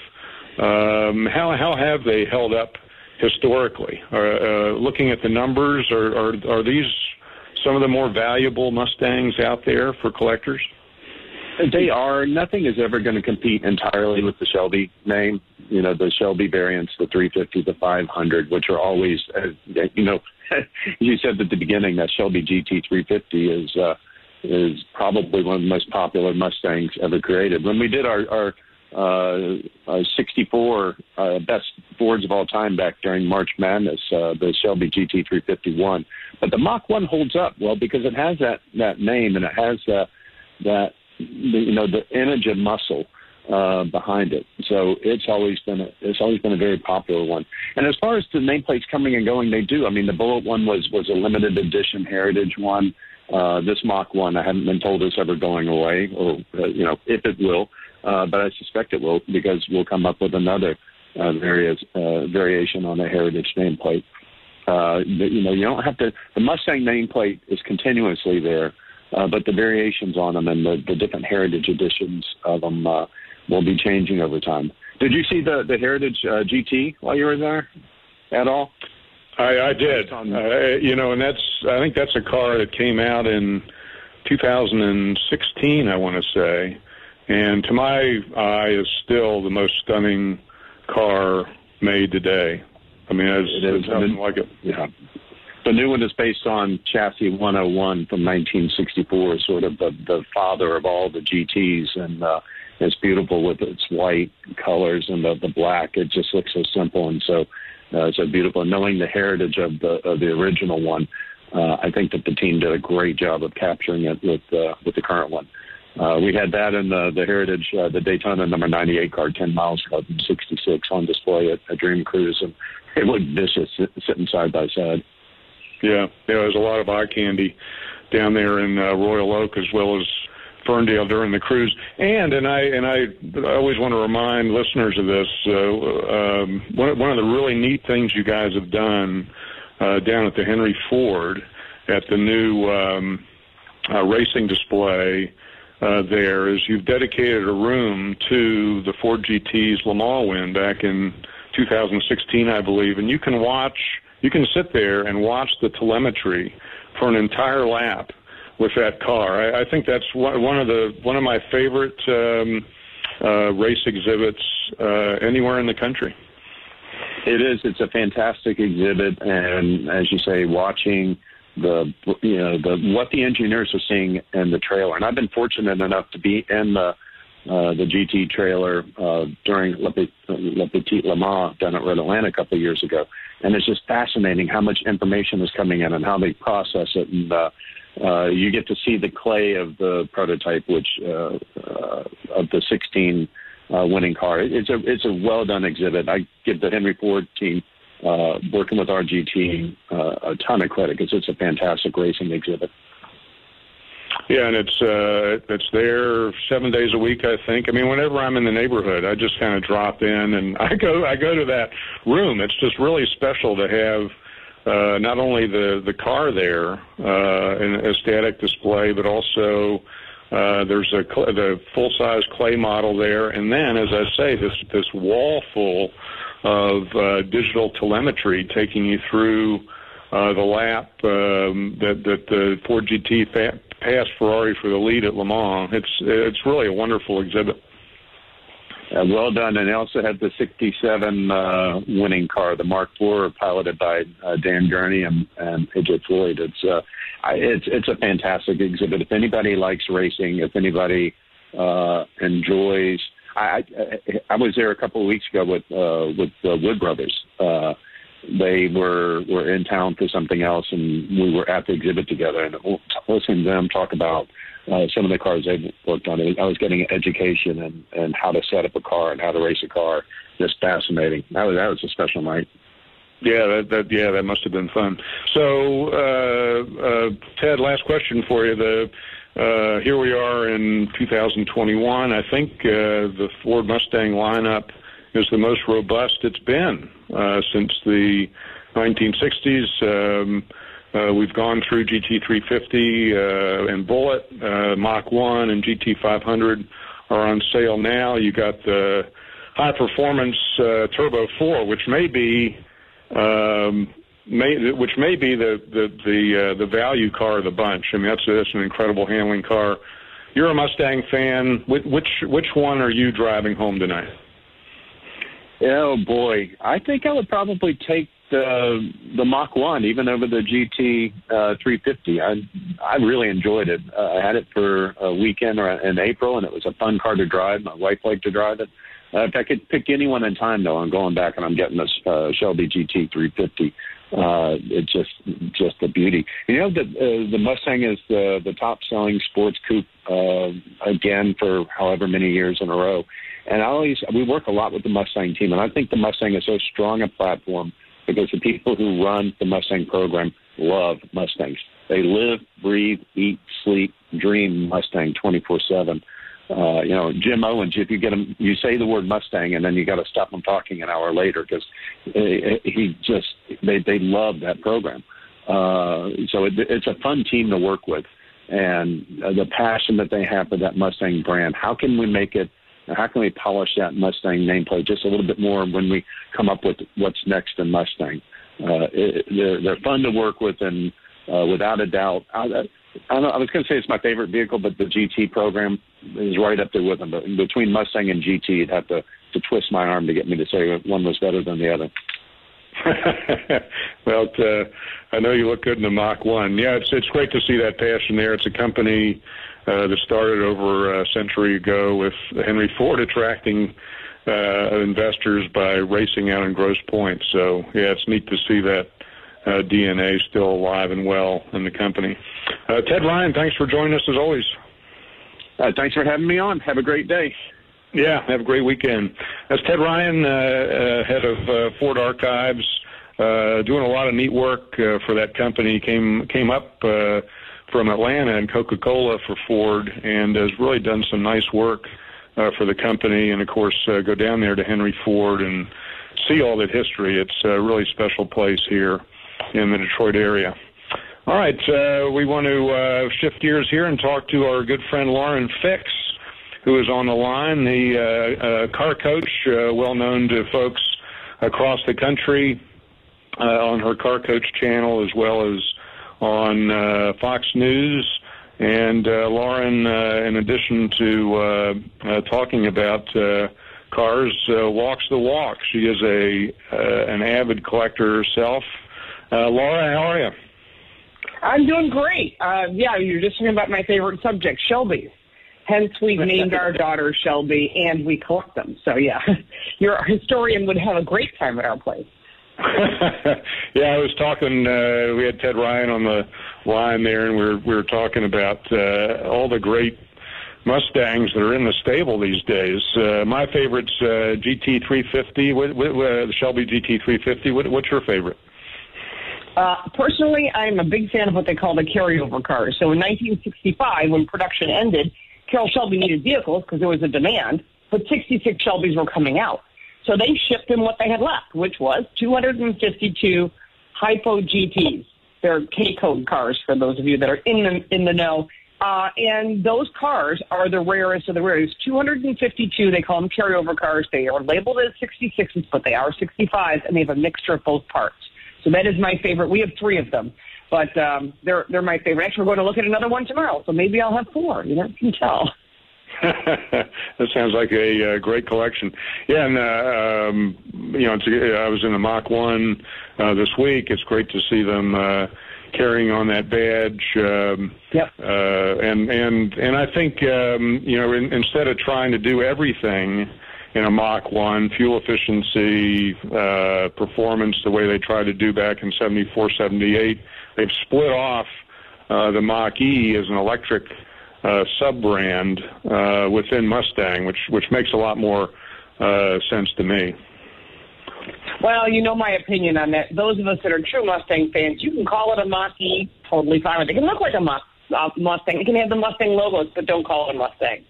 Um, how how have they held up historically? Uh, looking at the numbers, are, are are these some of the more valuable Mustangs out there for collectors? They are. Nothing is ever going to compete entirely with the Shelby name. You know, the Shelby variants, the 350, the 500, which are always, uh, you know, <laughs> you said at the beginning that Shelby GT 350 is uh, is probably one of the most popular Mustangs ever created. When we did our our uh, uh, 64 uh, best Fords of all time back during March Madness, uh, the Shelby GT 351. But the Mach 1 holds up well because it has that that name and it has that that you know the image of muscle uh, behind it. So it's always been a, it's always been a very popular one. And as far as the nameplates coming and going, they do. I mean, the Bullitt one was was a limited edition heritage one. Uh, this Mach one, I haven't been told it's ever going away, or you know, if it will uh, but I suspect it will because we'll come up with another uh, various, uh, variation on the heritage nameplate. Uh, you know, you don't have to. The Mustang nameplate is continuously there, uh, but the variations on them and the, the different heritage editions of them uh, will be changing over time. Did you see the the Heritage uh, GT while you were there at all? I, I did. Uh, you know, and that's I think that's a car that came out in 2016. I want to say, and to my eye is still the most stunning car made today. I mean, it's, it is. it's nothing like it. Yeah. The new one is based on chassis 101 from 1964, sort of the, the father of all the GTs, and uh, it's beautiful with its white colors and the, the black. It just looks so simple and so uh, so beautiful. And knowing the heritage of the of the original one, uh, I think that the team did a great job of capturing it with uh, with the current one. Uh, we had that in the, the Heritage, uh, the Daytona number 98 car, 10 miles from 66 on display at, at Dream Cruise, and it looked vicious sitting side by side. Yeah, yeah, there's a lot of eye candy down there in uh, Royal Oak as well as Ferndale during the cruise. And and I and I, I always want to remind listeners of this. Uh, um, one one of the really neat things you guys have done uh, down at the Henry Ford at the new um, uh, racing display uh, there is you've dedicated a room to the Ford GT's Le Mans win back in 2016, I believe, and you can watch, you can sit there and watch the telemetry for an entire lap with that car. I, I think that's one, of the one of my favorite um, uh, race exhibits uh, anywhere in the country. It is. It's a fantastic exhibit, and as you say, watching the you know the what the engineers are seeing in the trailer. And I've been fortunate enough to be in the uh, the GT trailer uh, during Le Petit, Le Petit Le Mans down at Road Atlanta a couple of years ago, and it's just fascinating how much information is coming in and how they process it. And uh, uh, you get to see the clay of the prototype, which uh, uh, of the 16 uh, winning car. It's a it's a well done exhibit. I give the Henry Ford team uh, working with RGT uh, a ton of credit because it's a fantastic racing exhibit. Yeah, and it's uh, it's there seven days a week, I think. I mean, whenever I'm in the neighborhood, I just kind of drop in and <laughs> I go I go to that room. It's just really special to have uh, not only the the car there uh, in a static display, but also uh, there's a cl- the full size clay model there, and then, as I say, this this wall full of uh, digital telemetry taking you through uh, the lap um, that, that the Ford GT fa- passed Ferrari for the lead at Le Mans. It's it's really a wonderful exhibit. Uh, well done, and they also had the '67 uh, winning car, the Mark IV, piloted by uh, Dan Gurney and, and AJ Foyt. It's uh, I, it's it's a fantastic exhibit. If anybody likes racing, if anybody uh, enjoys I, I I was there a couple of weeks ago with uh, with the Wood Brothers. Uh, they were were in town for something else, and we were at the exhibit together. And listening to them talk about uh, some of the cars they've worked on, I was getting an education and and how to set up a car and how to race a car. Just fascinating. That was that was a special night. Yeah, that, that yeah, that must have been fun. So, uh, uh, Ted, last question for you. The uh, here we are in 2021. I think uh, the Ford Mustang lineup is the most robust it's been uh, since the 1960s. Um, uh, we've gone through GT350 uh, and Bullitt, uh, Mach 1 and GT500 are on sale now. You got the high performance uh, Turbo 4, which may be um, may, which may be the the the, uh, the value car of the bunch. I mean, that's that's an incredible handling car. you're a Mustang fan. Which which, which one are you driving home tonight? Oh boy, I think I would probably take the the Mach One even over the GT uh, 350. I I really enjoyed it. Uh, I had it for a weekend or in April, and it was a fun car to drive. My wife liked to drive it. Uh, if I could pick anyone in time, though, I'm going back and I'm getting this uh, Shelby GT 350. Uh, it's just just a beauty. You know, the uh, the Mustang is the the top selling sports coupe uh, again for however many years in a row. And I always we work a lot with the Mustang team, and I think the Mustang is so strong a platform because the people who run the Mustang program love Mustangs. They live, breathe, eat, sleep, dream Mustang 24 seven. Uh, you know, Jim Owens, if you get him, you say the word Mustang and then you got to stop him talking an hour later because he just, they, they love that program. Uh, so it, it's a fun team to work with and uh, the passion that they have for that Mustang brand. How can we make it how can we polish that Mustang nameplate just a little bit more when we come up with what's next in Mustang? Uh, it, they're, they're fun to work with, and uh, without a doubt, I, I, I was going to say it's my favorite vehicle, but the GT program is right up there with them. But between Mustang and GT, you'd have to, to twist my arm to get me to say one was better than the other. <laughs> well, uh, I know you look good in the Mach One. Yeah, it's it's great to see that passion there. It's a company uh, that started over a century ago with Henry Ford attracting uh, investors by racing out in Grosse Pointe. So yeah, it's neat to see that uh, DNA still alive and well in the company. Uh, Ted Ryan, thanks for joining us as always. Uh, thanks for having me on. Have a great day. Yeah, have a great weekend. That's Ted Ryan, uh, uh, head of uh, Ford Archives, uh, doing a lot of neat work uh, for that company. Came came up uh, from Atlanta and Coca-Cola for Ford, and has really done some nice work uh, for the company. And of course, uh, go down there to Henry Ford and see all that history. It's a really special place here in the Detroit area. All right, uh, we want to uh, shift gears here and talk to our good friend Lauren Fix, who is on the line, the uh, uh, car coach, uh, well known to folks across the country uh, on her car coach channel, as well as on Fox News. And Lauren, in addition to talking about cars, walks the walk. She is a an avid collector herself. Uh, Laura, how are you? I'm doing great. Uh, yeah, you're just talking about my favorite subject, Shelby. Hence, we <laughs> named our daughter Shelby, and we collect them. So, yeah, <laughs> your historian would have a great time at our place. <laughs> yeah, I was talking. Uh, we had Ted Ryan on the line there, and we were we were talking about uh, all the great Mustangs that are in the stable these days. Uh, my favorite's uh, GT 350. What, what, uh, the Shelby GT 350. What, what's your favorite? Uh, personally, I'm a big fan of what they call the carryover cars. So in 1965, when production ended, Carroll Shelby needed vehicles because there was a demand, but 66 Shelbys were coming out. So they shipped him what they had left, which was 252 Hypo GTs. They're K code cars for those of you that are in the in the know. Uh, and those cars are the rarest of the rarest. 252, they call them carryover cars. They are labeled as 66s, but they are 65s, and they have a mixture of both parts. So that is my favorite. We have three of them, but um, they're they're my favorite. Actually, we're going to look at another one tomorrow, so maybe I'll have four. You never can tell. <laughs> <laughs> that sounds like a uh, great collection. Yeah, and uh, um, you know, it's, I was in the Mach One uh, this week. It's great to see them uh, carrying on that badge. Um, yep. Uh, and and and I think um, you know, in, instead of trying to do everything in a Mach 1, fuel efficiency, uh, performance, the way they tried to do back in 74, 78, they've split off uh, the Mach E as an electric uh, sub brand uh, within Mustang, which which makes a lot more uh, sense to me. Well, you know my opinion on that. Those of us that are true Mustang fans, you can call it a Mach E, totally fine with it. It can look like a uh, Mustang. It can have the Mustang logos, but don't call it a Mustang.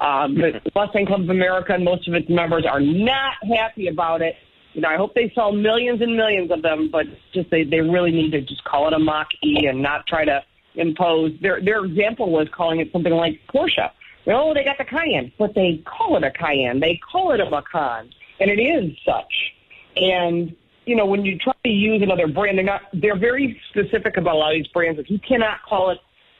Um, the <laughs> Mustang Club of America and most of its members are not happy about it. You know, I hope they sell millions and millions of them, but just they, they really need to just call it a Mach E and not try to impose. Their their example was calling it something like Porsche. Oh, they got the Cayenne, but they call it a Cayenne. They call it a Macan, and it is such. And you know, when you try to use another brand, they're not. They're very specific about a lot of these brands. If you cannot call it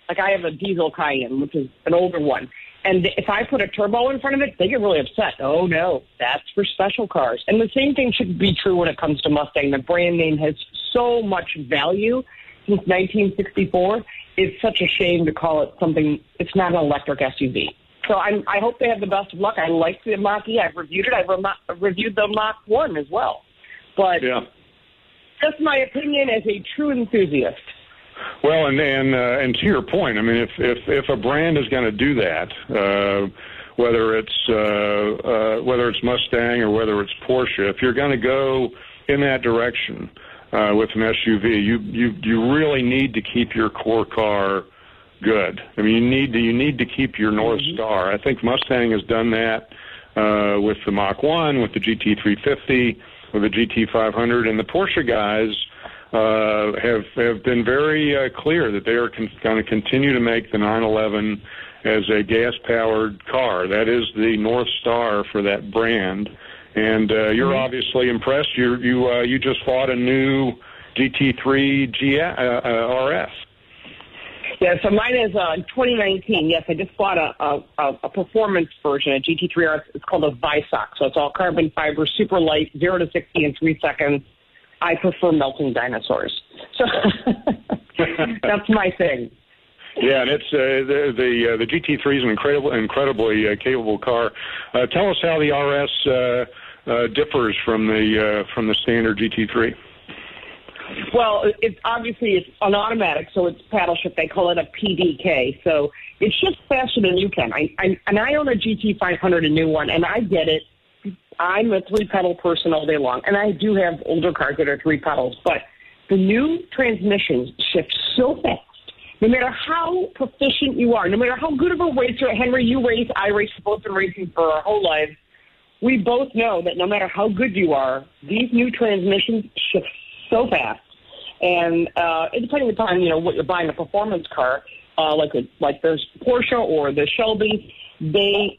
like I have a diesel Cayenne, which is an older one. And if I put a turbo in front of it, they get really upset. Oh no, that's for special cars. And the same thing should be true when it comes to Mustang. The brand name has so much value since 1964. It's such a shame to call it something. It's not an electric SUV. So I'm, I hope they have the best of luck. I like the Mach E. I've reviewed it. I've re- reviewed the Mach 1 as well. But Yeah. that's my opinion as a true enthusiast. Well, and and uh, and to your point, I mean, if if if a brand is going to do that, uh, whether it's uh, uh, whether it's Mustang or whether it's Porsche, if you're going to go in that direction uh, with an SUV, you you you really need to keep your core car good. I mean, you need to you need to keep your North Star. I think Mustang has done that uh, with the Mach One, with the GT350, with the GT500, and the Porsche guys uh, have have been very uh, clear that they are con- going to continue to make the 911 as a gas-powered car. That is the North Star for that brand. And uh, you're obviously impressed. You you uh, you just bought a new GT3 G- uh, uh, RS. Yeah, so mine is uh, 2019. Yes, I just bought a, a, a- performance version, a GT3 RS. It's called a Weissach. So it's all carbon fiber, super light, 0 to 60 in three seconds. I prefer melting dinosaurs. So <laughs> that's my thing. Yeah, and it's uh, the the uh, the GT3 is an incredible, incredibly uh, capable car. Uh, tell us how the RS uh, uh, differs from the uh, from the standard GT3. Well, it's obviously it's an automatic, so it's paddle shift. They call it a PDK. So it shifts faster than you can. I, I and I own a GT500, a new one, and I get it. I'm a three pedal person all day long, and I do have older cars that are three pedals, but the new transmissions shift so fast. No matter how proficient you are, no matter how good of a racer, Henry, you race, I race, we've both been racing for our whole lives. We both know that no matter how good you are, these new transmissions shift so fast. And uh, depending upon you know what you're buying a performance car, uh, like a, like the Porsche or the Shelby, they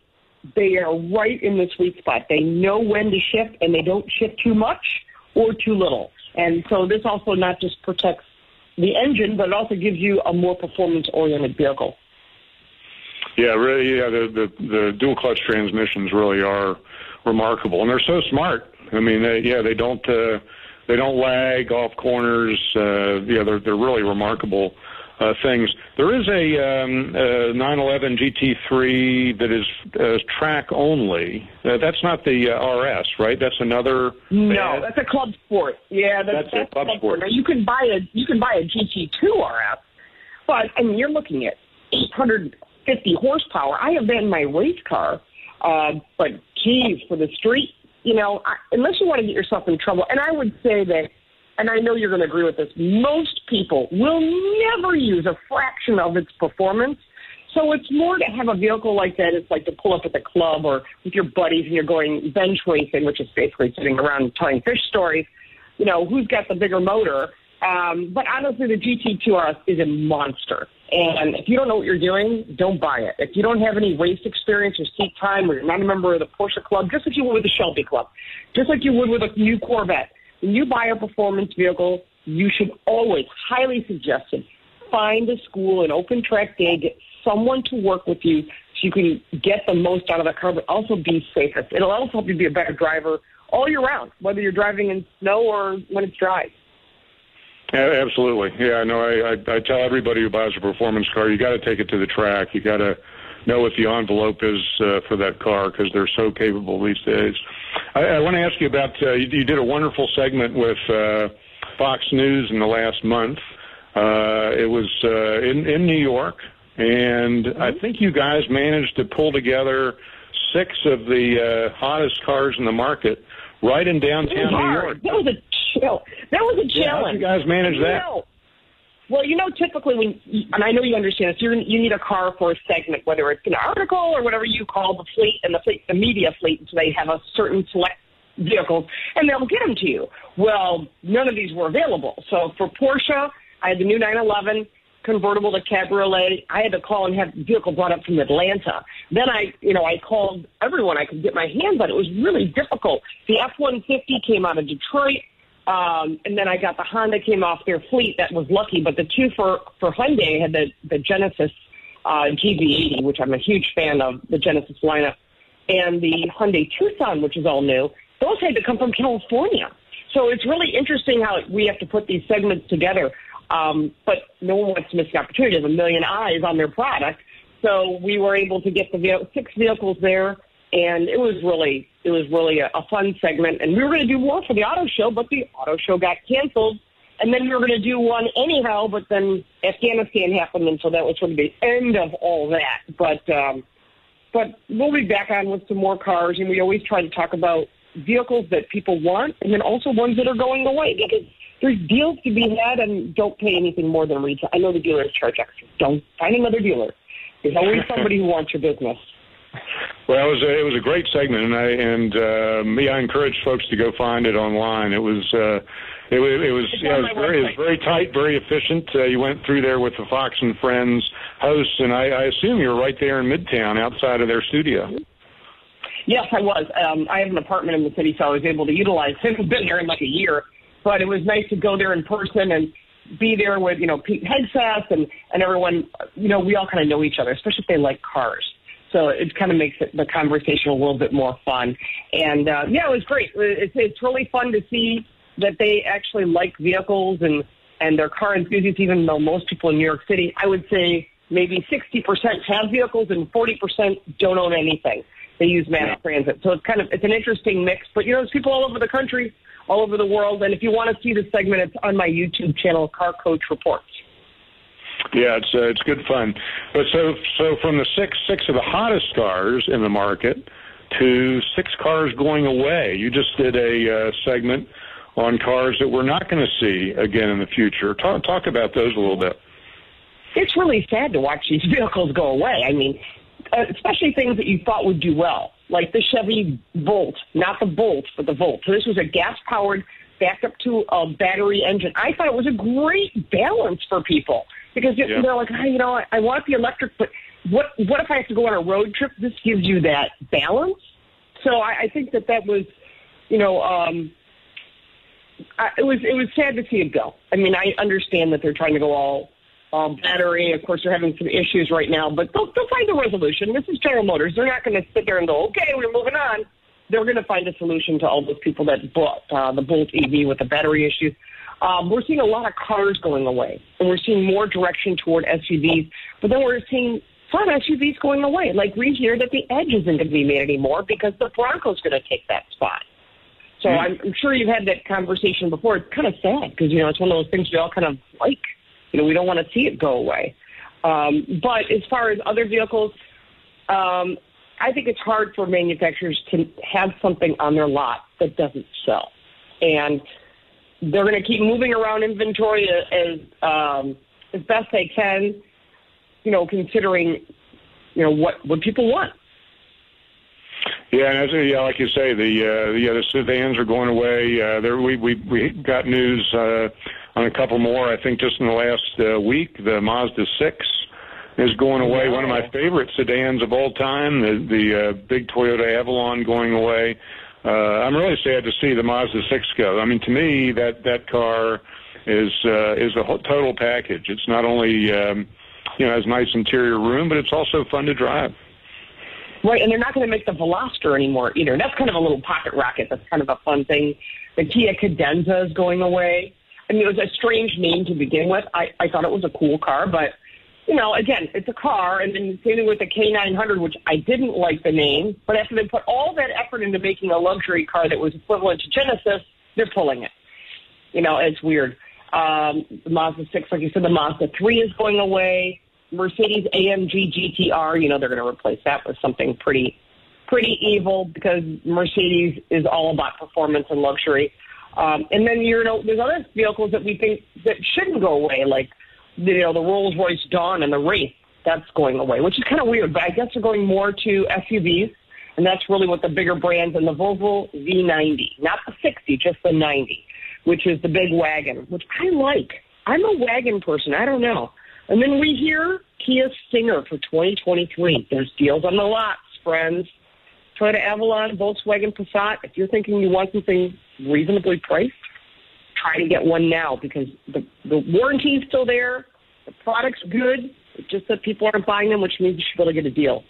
they are right in the sweet spot. They know when to shift, and they don't shift too much or too little. And so this also not just protects the engine, but it also gives you a more performance-oriented vehicle. Yeah, really. Yeah, the the, the dual clutch transmissions really are remarkable, and they're so smart. I mean, they, yeah, they don't uh, they don't lag off corners. Uh, yeah, they're they're really remarkable uh, things. There is a um, uh, 911 GT3 that is uh, track only. Uh, that's not the uh, RS, right? That's another. No, that's a club sport. Yeah, that's, That's a club sport. Now, you can buy a you can buy a GT2 RS, but I mean you're looking at 850 horsepower. I have that in my race car, uh, but geez, for the street, you know, I, unless you want to get yourself in trouble, and I would say that, and I know you're going to agree with this, most people will never use a fraction of its performance. So it's more to have a vehicle like that. It's like to pull up at the club or with your buddies and you're going bench racing, which is basically sitting around telling fish stories. You know, who's got the bigger motor? Um, but honestly, the GT2 RS is a monster. And if you don't know what you're doing, don't buy it. If you don't have any race experience or seat time or you're not a member of the Porsche Club, just like you would with the Shelby Club, just like you would with a new Corvette, when you buy a performance vehicle, you should always, highly suggested, find a school, an open track day, get someone to work with you so you can get the most out of the car, but also be safest. It'll also help you be a better driver all year round, whether you're driving in snow or when it's dry. Yeah, absolutely. Yeah, no, I, I, I tell everybody who buys a performance car, you got to take it to the track. You got to know what the envelope is uh, for that car because they're so capable these days. I, I want to ask you about uh, you, you did a wonderful segment with uh, Fox News in the last month. Uh, it was uh, in in New York, and I think you guys managed to pull together six of the uh, hottest cars in the market right in downtown New. York. That was a chill. That was a Yeah, challenge. you guys manage that? No. Well, you know, typically when, and I know you understand this, you're, you need a car for a segment, whether it's an article or whatever you call the fleet and the fleet, the media fleet. So they have a certain select vehicles, and they'll get them to you. Well, none of these were available. So for Porsche, I had the new 911 convertible to cabriolet. I had to call and have the vehicle brought up from Atlanta. Then I, you know, I called everyone I could get my hands on. It was really difficult. The F-150 came out of Detroit. Um, and then I got the Honda came off their fleet. That was lucky. But the two for for Hyundai had the the Genesis uh, GV80, which I'm a huge fan of the Genesis lineup, and the Hyundai Tucson, which is all new. Those had to come from California. So it's really interesting how we have to put these segments together. Um, but no one wants to miss the opportunity. There's a million eyes on their product. So we were able to get the six vehicles there, and it was really it was really a, a fun segment. And we were going to do more for the auto show, but the auto show got canceled. And then we were going to do one anyhow, but then Afghanistan happened, and so that was sort of the end of all that. But um, but we'll be back on with some more cars, and we always try to talk about vehicles that people want, and then also ones that are going away because there's deals to be had, and don't pay anything more than retail. I know the dealers charge extra. Don't find another dealer. There's always <laughs> somebody who wants your business. Well, it was a, it was a great segment, and I and uh, me, I encourage folks to go find it online. It was uh, it, was- it was yeah, it was very it was very tight, very efficient. Uh, you went through there with the Fox and Friends hosts, and I, I assume you were right there in Midtown, outside of their studio. Yes, I was. Um, I have an apartment in the city, so I was able to utilize. it. <laughs> I haven't been there in like a year, but it was nice to go there in person and be there with you know Pete Hegseth and and everyone. You know, we all kind of know each other, especially if they like cars. So it kind of makes it, the conversation a little bit more fun. And uh, yeah, it was great. It's it's really fun to see that they actually like vehicles and and they're car enthusiasts. Even though most people in New York City, I would say maybe 60% have vehicles and 40% don't own anything. They use mass transit. So it's kind of it's an interesting mix. But you know, there's people all over the country, all over the world. And if you want to see the segment, it's on my YouTube channel, Car Coach Reports. Yeah, it's uh, it's good fun. But so so from the six six of the hottest cars in the market to six cars going away. You just did a uh, segment on cars that we're not going to see again in the future. Talk talk about those a little bit. it's really sad to watch these <laughs> vehicles go away. I mean, uh, especially things that you thought would do well, like the Chevy Volt, not the Bolt, but the Volt. So this was a gas-powered, backed up to a battery engine. I thought it was a great balance for people because you- Yeah. they're like, hey, you know, I, I want the electric, but what what if I have to go on a road trip? This gives you that balance. So I, I think that that was, you know, um, I, it was it was sad to see it go. I mean, I understand that they're trying to go all all battery. Of course, they're having some issues right now, but they'll they'll find a resolution. This is General Motors. They're not going to sit there and go, okay, we're moving on. They're going to find a solution to all those people that bought uh, the Bolt EV with the battery issues. Um, we're seeing a lot of cars going away, and we're seeing more direction toward SUVs. But then we're seeing some SUVs going away. Like we hear that the Edge isn't going to be made anymore because the Bronco's going to take that spot. So I'm, I'm sure you've had that conversation before. It's kind of sad because you know it's one of those things we all kind of like. You know, we don't want to see it go away. Um, but as far as other vehicles, um, I think it's hard for manufacturers to have something on their lot that doesn't sell, and they're going to keep moving around inventory as um, as best they can. You know, considering you know what what people want. Yeah, and as yeah, like you say, the uh, yeah the sedans are going away. Uh, there we we we got news uh, on a couple more. I think just in the last uh, week, the Mazda six is going away. One of my favorite sedans of all time. The the uh, big Toyota Avalon going away. Uh, I'm really sad to see the Mazda six go. I mean, to me, that that car is uh, is a total package. It's not only um, you know has nice interior room, but it's also fun to drive. Right, and they're not going to make the Veloster anymore either. That's kind of a little pocket rocket. That's kind of a fun thing. The Kia Cadenza is going away. I mean, it was a strange name to begin with. I, I thought it was a cool car, but you know, again, it's a car, and then same thing with the K900, which I didn't like the name, but after they put all that effort into making a luxury car that was equivalent to Genesis, they're pulling it. You know, it's weird. Um, the Mazda 6, like you said, the Mazda 3 is going away. Mercedes AMG GTR, you know, they're going to replace that with something pretty, pretty evil because Mercedes is all about performance and luxury. Um, and then you know, there's other vehicles that we think that shouldn't go away, like you know the Rolls Royce Dawn and the Wraith. That's going away, which is kind of weird. But I guess they're going more to SUVs, and that's really what the bigger brands and the Volvo V90, not the 60, just the 90, which is the big wagon, which I like. I'm a wagon person. I don't know. And then we hear Kia Stinger for 2023. There's deals on the lots, friends. Toyota Avalon, Volkswagen Passat. If you're thinking you want something reasonably priced, try to get one now because the the warranty is still there, the product's good. Just that people aren't buying them, which means you should be able to get a deal.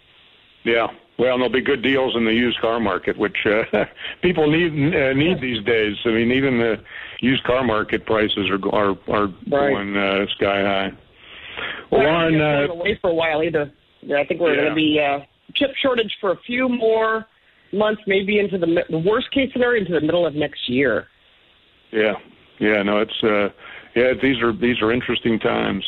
Yeah. Well, and there'll be good deals in the used car market, which uh, <laughs> people need uh, need these days. I mean, even the used car market prices are are are Right. going uh, sky high. Well, I don't Lauren, think it's uh, away for a while either. Yeah, I think we're Yeah. going to be uh, chip shortage for a few more months, maybe into the, the worst case scenario into the middle of next year. Yeah, yeah, no, it's uh, yeah, these are these are interesting times.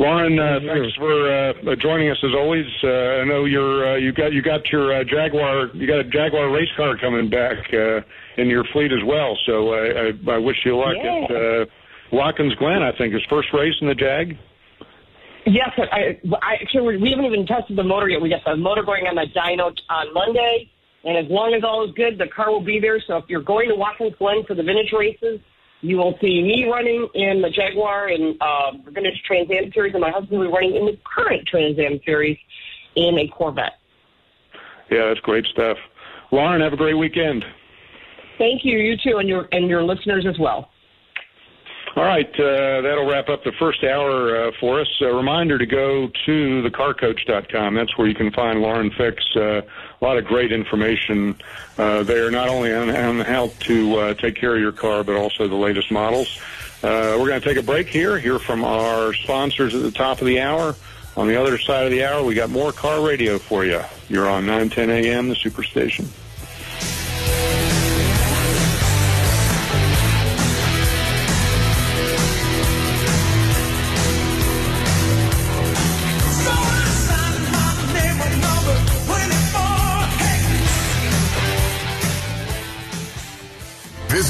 Lauren, uh, thanks for uh, joining us as always. Uh, I know you're uh, you got you got your uh, Jaguar you got a Jaguar race car coming back uh, in your fleet as well. So I, I, I wish you luck Yeah. at uh, Watkins Glen. I think his first race in the Jag. Yes, I, I actually we haven't even tested the motor yet. We got the motor going on the dyno on Monday, and as long as all is good, the car will be there. So if you're going to Watkins Glen for the vintage races, you will see me running in the Jaguar and uh, the vintage Trans Am series, and my husband will be running in the current Trans Am series in a Corvette. Yeah, that's great stuff. Lauren, have a great weekend. Thank you, you too, and your and your listeners as well. All right, uh, that'll wrap up the first hour uh, for us. A reminder to go to thecarcoach.com. That's where you can find Lauren Fix. Uh, a lot of great information uh, there, not only on, on how to uh, take care of your car, but also the latest models. Uh, we're going to take a break here, hear from our sponsors at the top of the hour. On the other side of the hour, we got more car radio for you. You're on 910 a.m., the Superstation.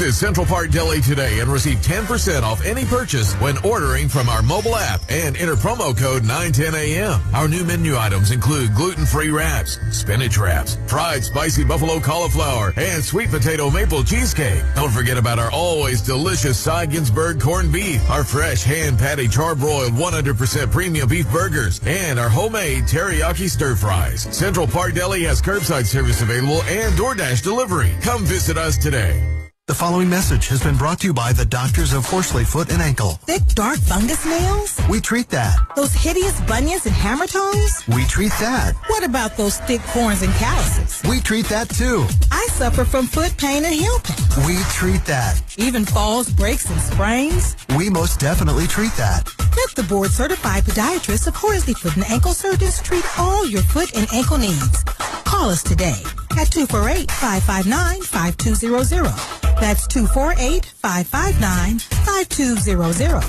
Visit Central Park Deli today and receive 10% off any purchase when ordering from our mobile app and enter promo code 910AM. Our new menu items include gluten-free wraps, spinach wraps, fried spicy buffalo cauliflower, and sweet potato maple cheesecake. Don't forget about our always delicious Sy Ginsberg corned beef, our fresh hand patty charbroiled 100% premium beef burgers, and our homemade teriyaki stir fries. Central Park Deli has curbside service available and DoorDash delivery. Come visit us today. The following message has been brought to you by the doctors of Horsley Foot and Ankle. Thick, dark fungus nails? We treat that. Those hideous bunions and hammer toes? We treat that. What about those thick corns and calluses? We treat that too. I suffer from foot pain and heel pain. We treat that. Even falls, breaks, and sprains? We most definitely treat that. Let the board certified podiatrist of Horsley Foot and Ankle Surgeons treat all your foot and ankle needs. Call us today at 248-559-5200. That's 248-559-5200.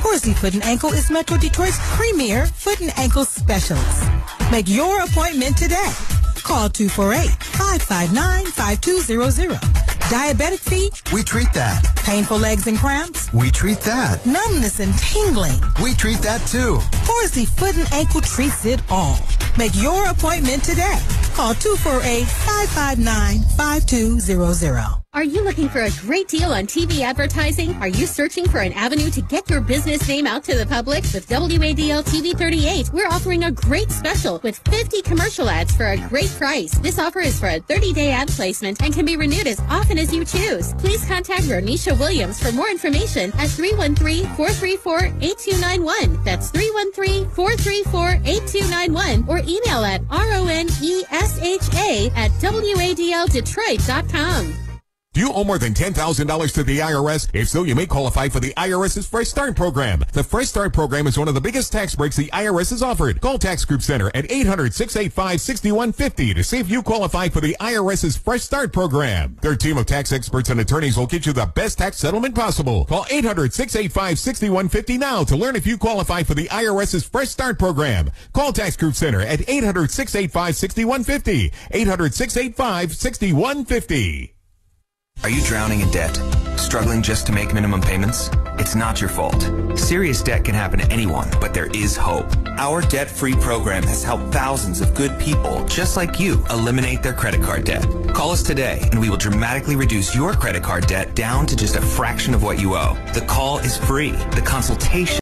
Horsley Foot and Ankle is Metro Detroit's premier foot and ankle specialist. Make your appointment today. Call 248-559-5200. Diabetic feet? We treat that. Painful legs and cramps? We treat that. Numbness and tingling? We treat that too. Horsley Foot and Ankle treats it all. Make your appointment today. Call 248-559-5200. Are you looking for a great deal on TV advertising? Are you searching for an avenue to get your business name out to the public? With WADL TV 38, we're offering a great special with 50 commercial ads for a great price. This offer is for a 30-day ad placement and can be renewed as often as you choose. Please contact Ronisha Williams for more information at 313-434-8291. That's 313-434-8291 or email at R-O-N-E-S-H-A at WADLDetroit.com. Do you owe more than $10,000 to the IRS? If so, you may qualify for the IRS's Fresh Start program. The Fresh Start program is one of the biggest tax breaks the IRS has offered. Call Tax Group Center at 800-685-6150 to see if you qualify for the IRS's Fresh Start program. Their team of tax experts and attorneys will get you the best tax settlement possible. Call 800-685-6150 now to learn if you qualify for the IRS's Fresh Start program. Call Tax Group Center at 800-685-6150. 800-685-6150. Are you drowning in debt? Struggling just to make minimum payments? It's not your fault. Serious debt can happen to anyone, but there is hope. Our debt-free program has helped thousands of good people just like you eliminate their credit card debt. Call us today and we will dramatically reduce your credit card debt down to just a fraction of what you owe. The call is free. The consultation